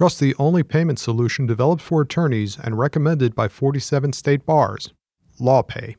Trust the only payment solution developed for attorneys and recommended by 47 state bars. LawPay.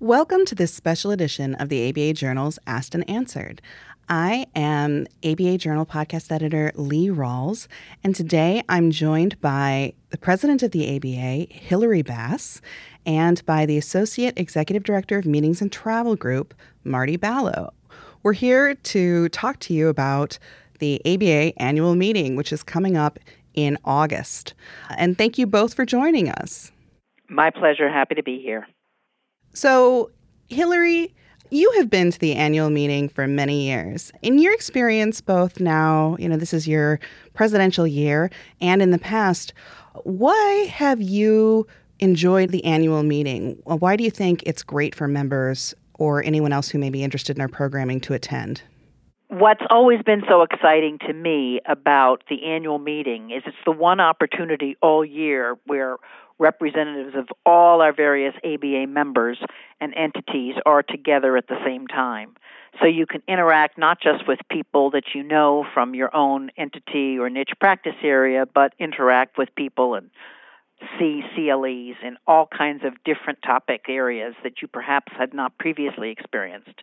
Welcome to this special edition of the ABA Journal's Asked and Answered. I am ABA Journal podcast editor Lee Rawls, and today I'm joined by the president of the ABA, Hilarie Bass, and by the associate executive director of Meetings and Travel Group, Marty Ballo. We're here to talk to you about the ABA annual meeting, which is coming up in August. And thank you both for joining us. My pleasure. Happy to be here. So, Hilarie, you have been to the annual meeting for many years. In your experience, both now, you know, this is your presidential year, and in the past, why have you enjoyed the annual meeting? Why do you think it's great for members or anyone else who may be interested in our programming to attend? What's always been so exciting to me about the annual meeting is it's the one opportunity all year where representatives of all our various ABA members and entities are together at the same time. So you can interact not just with people that you know from your own entity or niche practice area, but interact with people and see CLEs in all kinds of different topic areas that you perhaps had not previously experienced.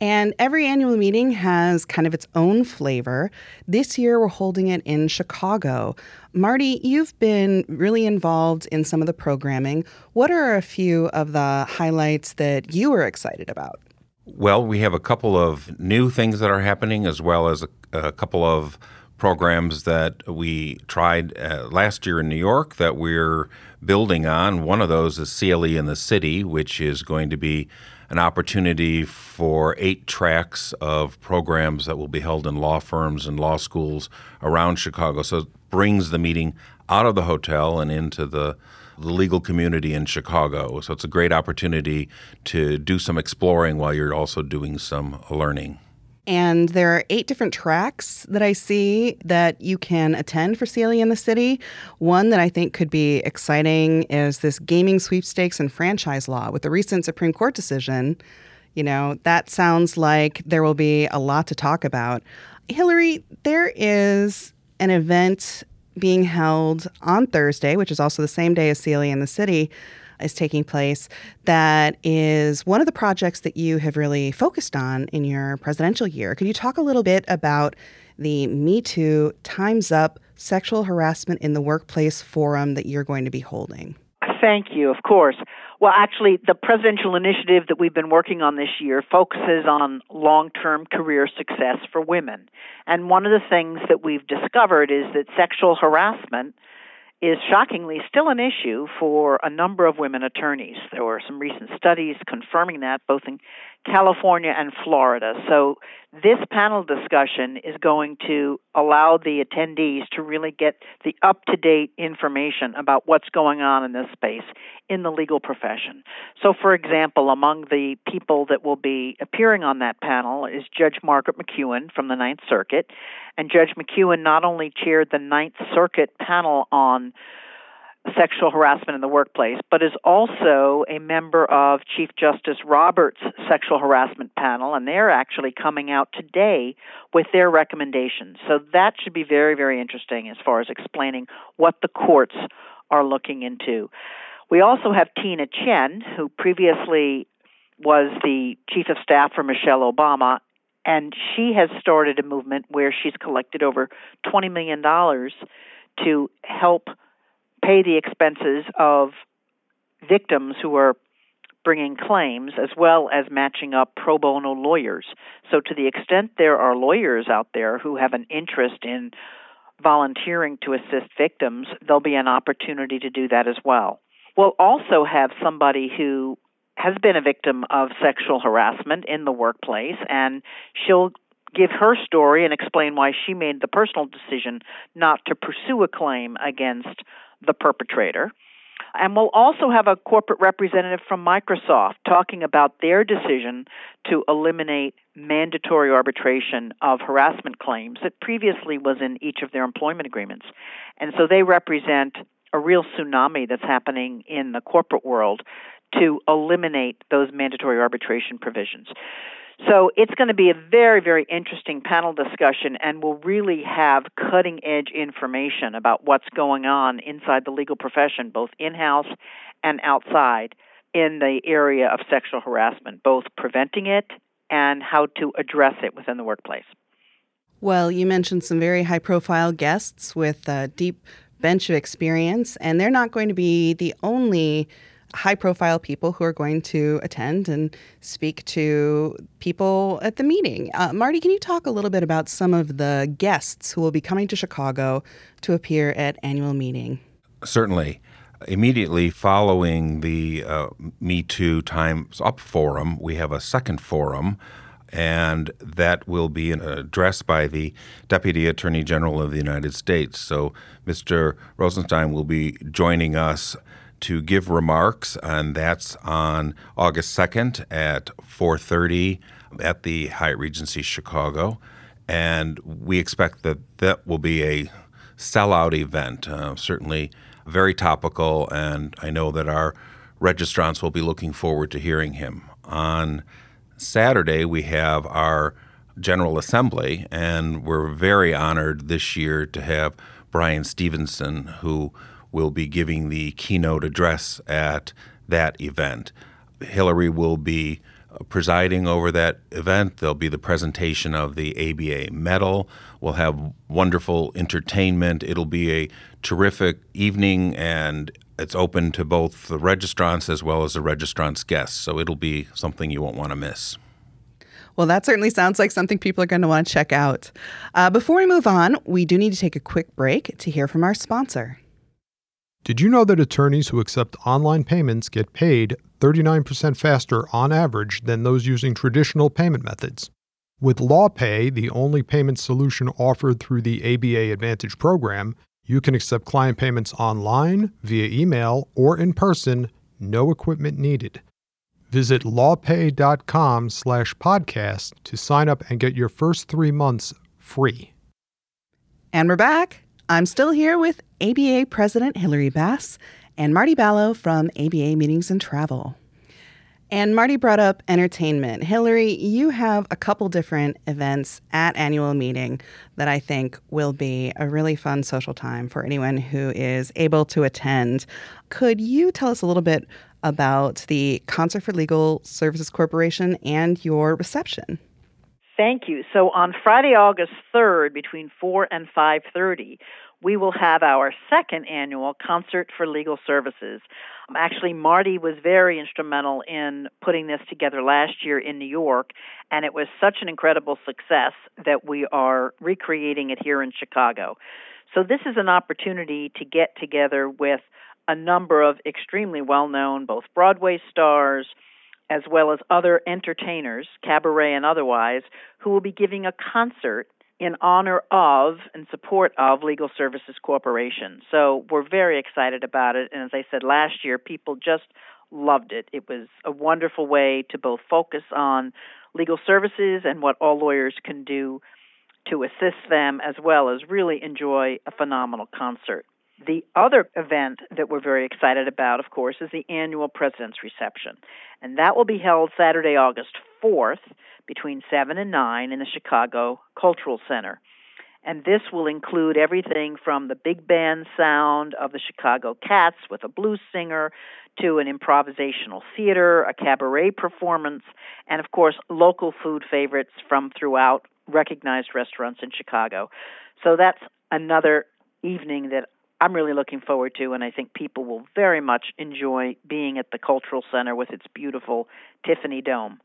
And every annual meeting has kind of its own flavor. This year, we're holding it in Chicago. Marty, you've been really involved in some of the programming. What are a few of the highlights that you are excited about? Well, we have a couple of new things that are happening, as well as a, a couple of programs that we tried uh, last year in New York that we're building on. One of those is CLE in the City, which is going to be an opportunity for eight tracks of programs that will be held in law firms and law schools around Chicago. So it brings the meeting out of the hotel and into the, the legal community in Chicago. So it's a great opportunity to do some exploring while you're also doing some learning. And there are eight different tracks that I see that you can attend for CLE in the city. One that I think could be exciting is this gaming sweepstakes and franchise law. With the recent Supreme Court decision, you know, that sounds like there will be a lot to talk about. Hilarie, there is an event being held on Thursday, which is also the same day as CLE in the city, is taking place that is one of the projects that you have really focused on in your presidential year. Could you talk a little bit about the Me Too Time's Up Sexual Harassment in the Workplace Forum that you're going to be holding? Thank you, of course. Well, actually, the presidential initiative that we've been working on this year focuses on long term career success for women. And one of the things that we've discovered is that sexual harassment is shockingly still an issue for a number of women attorneys. There were some recent studies confirming that, both in California and Florida. So, this panel discussion is going to allow the attendees to really get the up to date information about what's going on in this space in the legal profession. So, for example, among the people that will be appearing on that panel is Judge Margaret McKeown from the Ninth Circuit. And Judge McKeown not only chaired the Ninth Circuit panel on sexual harassment in the workplace, but is also a member of Chief Justice Roberts' sexual harassment panel, and they're actually coming out today with their recommendations. So that should be very, very interesting as far as explaining what the courts are looking into. We also have Tina Tchen, who previously was the chief of staff for Michelle Obama, and she has started a movement where she's collected over $20 million to help pay the expenses of victims who are bringing claims as well as matching up pro bono lawyers. So, to the extent there are lawyers out there who have an interest in volunteering to assist victims, there'll be an opportunity to do that as well. We'll also have somebody who has been a victim of sexual harassment in the workplace, and she'll give her story and explain why she made the personal decision not to pursue a claim against the perpetrator. And we'll also have a corporate representative from Microsoft talking about their decision to eliminate mandatory arbitration of harassment claims that previously was in each of their employment agreements. And so they represent a real tsunami that's happening in the corporate world to eliminate those mandatory arbitration provisions. So it's going to be a very, very interesting panel discussion, and we'll really have cutting edge information about what's going on inside the legal profession, both in house and outside, in the area of sexual harassment, both preventing it and how to address it within the workplace. Well, you mentioned some very high profile guests with a deep bench of experience, and they're not going to be the only high profile people who are going to attend and speak to people at the meeting. Uh, Marty, can you talk a little bit about some of the guests who will be coming to Chicago to appear at annual meeting? Certainly. Immediately following the uh, Me Too Times Up forum, we have a second forum, and that will be addressed by the Deputy Attorney General of the United States. So Mr. Rosenstein will be joining us to give remarks, and that's on August 2nd at 4:30 at the Hyatt Regency Chicago, and we expect that that will be a sellout event. Uh, certainly, very topical, and I know that our registrants will be looking forward to hearing him. On Saturday, we have our General Assembly, and we're very honored this year to have Bryan Stevenson, who will be giving the keynote address at that event. Hilarie will be uh, presiding over that event. There'll be the presentation of the ABA medal. We'll have wonderful entertainment. It'll be a terrific evening, and it's open to both the registrants as well as the registrants' guests. So it'll be something you won't want to miss. Well, that certainly sounds like something people are going to want to check out. Uh, before we move on, we do need to take a quick break to hear from our sponsor. Did you know that attorneys who accept online payments get paid 39% faster on average than those using traditional payment methods? With LawPay, the only payment solution offered through the ABA Advantage program, you can accept client payments online, via email, or in person, no equipment needed. Visit lawpay.com slash podcast to sign up and get your first three months free. And we're back. I'm still here with ABA President Hilarie Bass and Marty Ballo from ABA Meetings and Travel. And Marty brought up entertainment. Hilarie, you have a couple different events at annual meeting that I think will be a really fun social time for anyone who is able to attend. Could you tell us a little bit about the Concert for Legal Services Corporation and your reception? Thank you. So on Friday, August 3rd, between 4 and 5:30, we will have our second annual Concert for Legal Services. Um, actually, Marty was very instrumental in putting this together last year in New York, and it was such an incredible success that we are recreating it here in Chicago. So, this is an opportunity to get together with a number of extremely well known, both Broadway stars, as well as other entertainers, cabaret and otherwise, who will be giving a concert in honor of and support of Legal Services Corporation. So we're very excited about it. And as I said last year, people just loved it. It was a wonderful way to both focus on legal services and what all lawyers can do to assist them, as well as really enjoy a phenomenal concert. The other event that we're very excited about, of course, is the annual President's Reception. And that will be held Saturday, August 4th, between 7 and 9 in the Chicago Cultural Center. And this will include everything from the big band sound of the Chicago Cats with a blues singer to an improvisational theater, a cabaret performance, and of course, local food favorites from throughout recognized restaurants in Chicago. So that's another evening that I'm really looking forward to, and I think people will very much enjoy being at the Cultural Center with its beautiful Tiffany Dome.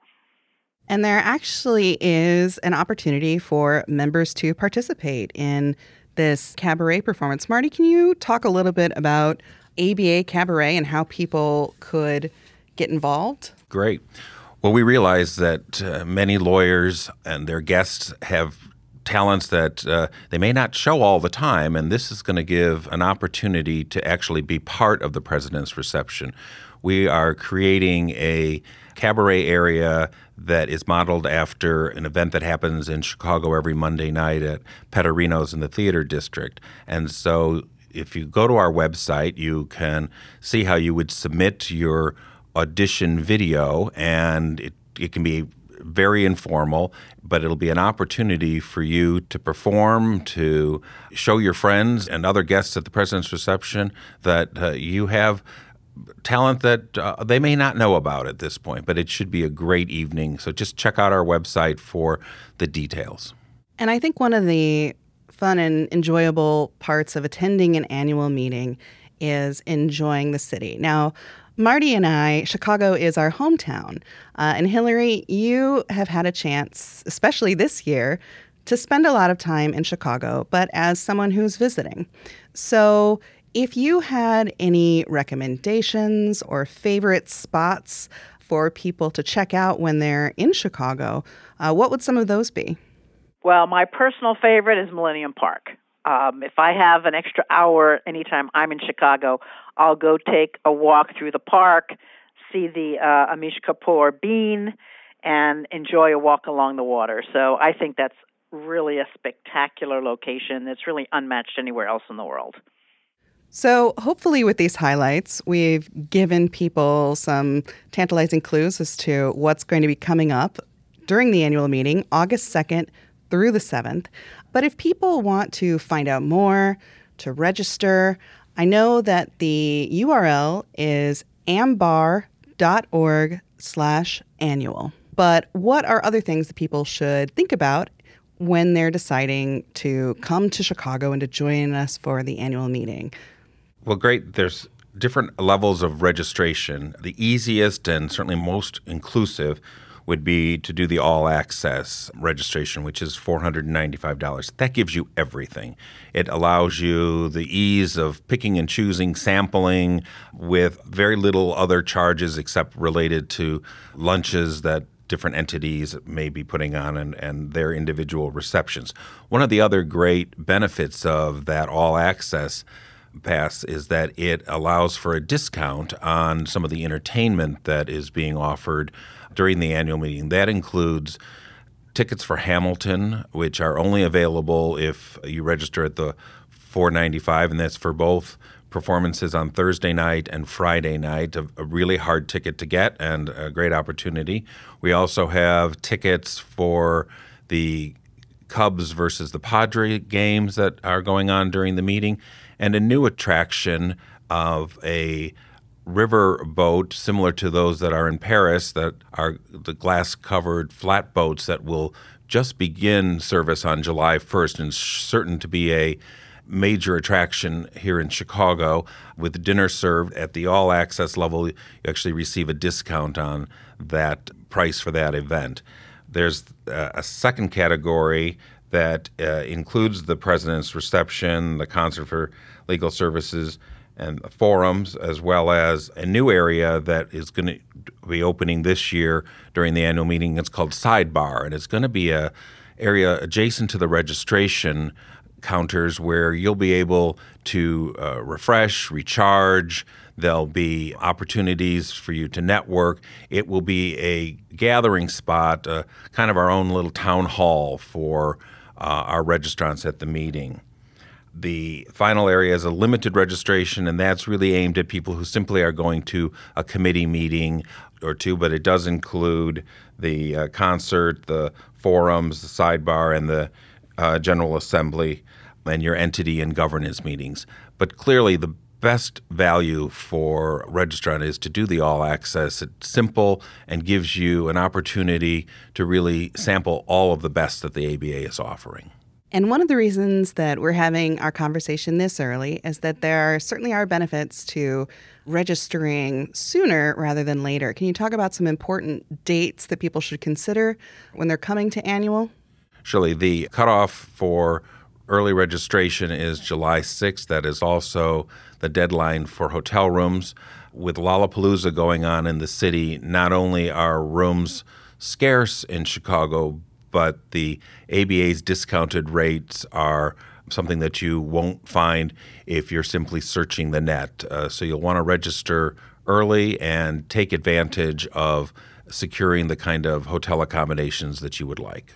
And there actually is an opportunity for members to participate in this cabaret performance. Marty, can you talk a little bit about ABA Cabaret and how people could get involved? Great. Well, we realize that uh, many lawyers and their guests have talents that uh, they may not show all the time, and this is going to give an opportunity to actually be part of the president's reception. We are creating a cabaret area that is modeled after an event that happens in Chicago every Monday night at Petterino's in the theater district. And so if you go to our website, you can see how you would submit your audition video, and it, it can be very informal, but it'll be an opportunity for you to perform, to show your friends and other guests at the president's reception that uh, you have talent that uh, they may not know about at this point, but it should be a great evening. So just check out our website for the details. And I think one of the fun and enjoyable parts of attending an annual meeting is enjoying the city. Now, Marty and I, Chicago is our hometown. Uh, and Hilarie, you have had a chance, especially this year, to spend a lot of time in Chicago, but as someone who's visiting. So, if you had any recommendations or favorite spots for people to check out when they're in Chicago, uh, what would some of those be? Well, my personal favorite is Millennium Park. Um, if I have an extra hour anytime I'm in Chicago, I'll go take a walk through the park, see the uh, Anish Kapoor bean, and enjoy a walk along the water. So I think that's really a spectacular location that's really unmatched anywhere else in the world. So, hopefully, with these highlights, we've given people some tantalizing clues as to what's going to be coming up during the annual meeting, August 2nd through the 7th. But if people want to find out more, to register, I know that the URL is ambar.org slash annual. But what are other things that people should think about when they're deciding to come to Chicago and to join us for the annual meeting? Well, great. There's different levels of registration. The easiest and certainly most inclusive would be to do the all access registration, which is $495. That gives you everything. It allows you the ease of picking and choosing, sampling with very little other charges except related to lunches that different entities may be putting on and, and their individual receptions. One of the other great benefits of that all access pass is that it allows for a discount on some of the entertainment that is being offered during the annual meeting. That includes tickets for Hamilton, which are only available if you register at the 495, and that's for both performances on Thursday night and Friday night. A, a, really hard ticket to get and a great opportunity. We also have tickets for the Cubs versus the Padre games that are going on during the meeting and a new attraction of a river boat similar to those that are in Paris that are the glass covered flat boats that will just begin service on July 1st and certain to be a major attraction here in Chicago. With dinner served at the all access level you actually receive a discount on that price for that event. There's uh, a second category that uh, includes the president's reception, the concert for legal services, and forums, as well as a new area that is going to be opening this year during the annual meeting. It's called Sidebar, and it's going to be a area adjacent to the registration counters where you'll be able to uh, refresh, recharge. There'll be opportunities for you to network. It will be a gathering spot, uh, kind of our own little town hall for uh, our registrants at the meeting. The final area is a limited registration, and that's really aimed at people who simply are going to a committee meeting or two, but it does include the uh, concert, the forums, the sidebar, and the uh, General Assembly and your entity and governance meetings. But clearly, the best value for registrant is to do the all access. It's simple and gives you an opportunity to really sample all of the best that the ABA is offering. And one of the reasons that we're having our conversation this early is that there certainly are benefits to registering sooner rather than later. Can you talk about some important dates that people should consider when they're coming to annual? Surely. The cutoff for early registration is July 6th. That is also the deadline for hotel rooms. With Lollapalooza going on in the city, not only are rooms scarce in Chicago, but the ABA's discounted rates are something that you won't find if you're simply searching the net. Uh, so you'll want to register early and take advantage of securing the kind of hotel accommodations that you would like.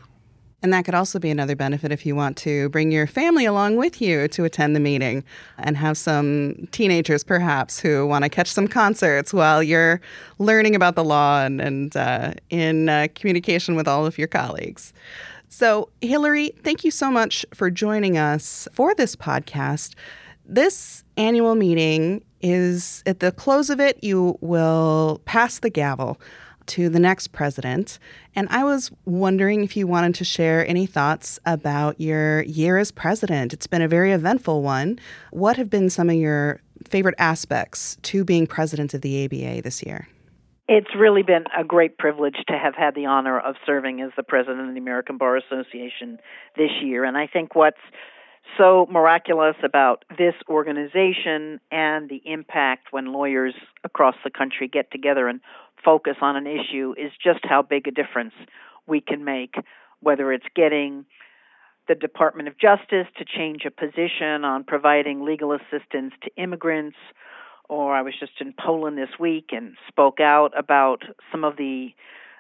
And that could also be another benefit if you want to bring your family along with you to attend the meeting and have some teenagers, perhaps, who want to catch some concerts while you're learning about the law and, and uh, in uh, communication with all of your colleagues. So, Hilarie, thank you so much for joining us for this podcast. This annual meeting is at the close of it, you will pass the gavel to the next president. And I was wondering if you wanted to share any thoughts about your year as president. It's been a very eventful one. What have been some of your favorite aspects to being president of the ABA this year? It's really been a great privilege to have had the honor of serving as the president of the American Bar Association this year. And I think what's so miraculous about this organization and the impact when lawyers across the country get together and focus on an issue is just how big a difference we can make, whether it's getting the Department of Justice to change a position on providing legal assistance to immigrants or I was just in Poland this week and spoke out about some of the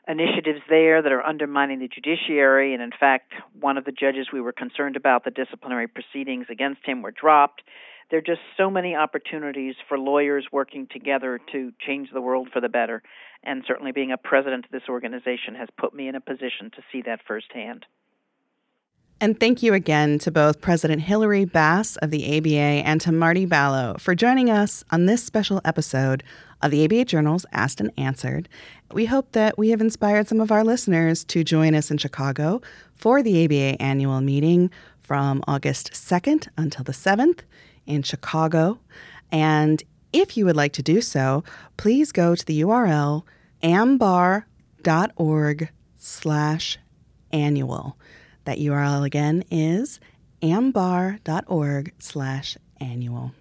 initiatives there that are undermining the judiciary. And in fact, one of the judges we were concerned about, the disciplinary proceedings against him, were dropped. There are just so many opportunities for lawyers working together to change the world for the better. And certainly being a president of this organization has put me in a position to see that firsthand. And thank you again to both President Hilarie Bass of the ABA and to Marty Ballo for joining us on this special episode of the ABA Journal's Asked and Answered. We hope that we have inspired some of our listeners to join us in Chicago for the ABA annual meeting from August 2nd until the 7th in Chicago. And if you would like to do so, please go to the URL ambar.org slash annual. That URL again is ambar.org slash annual.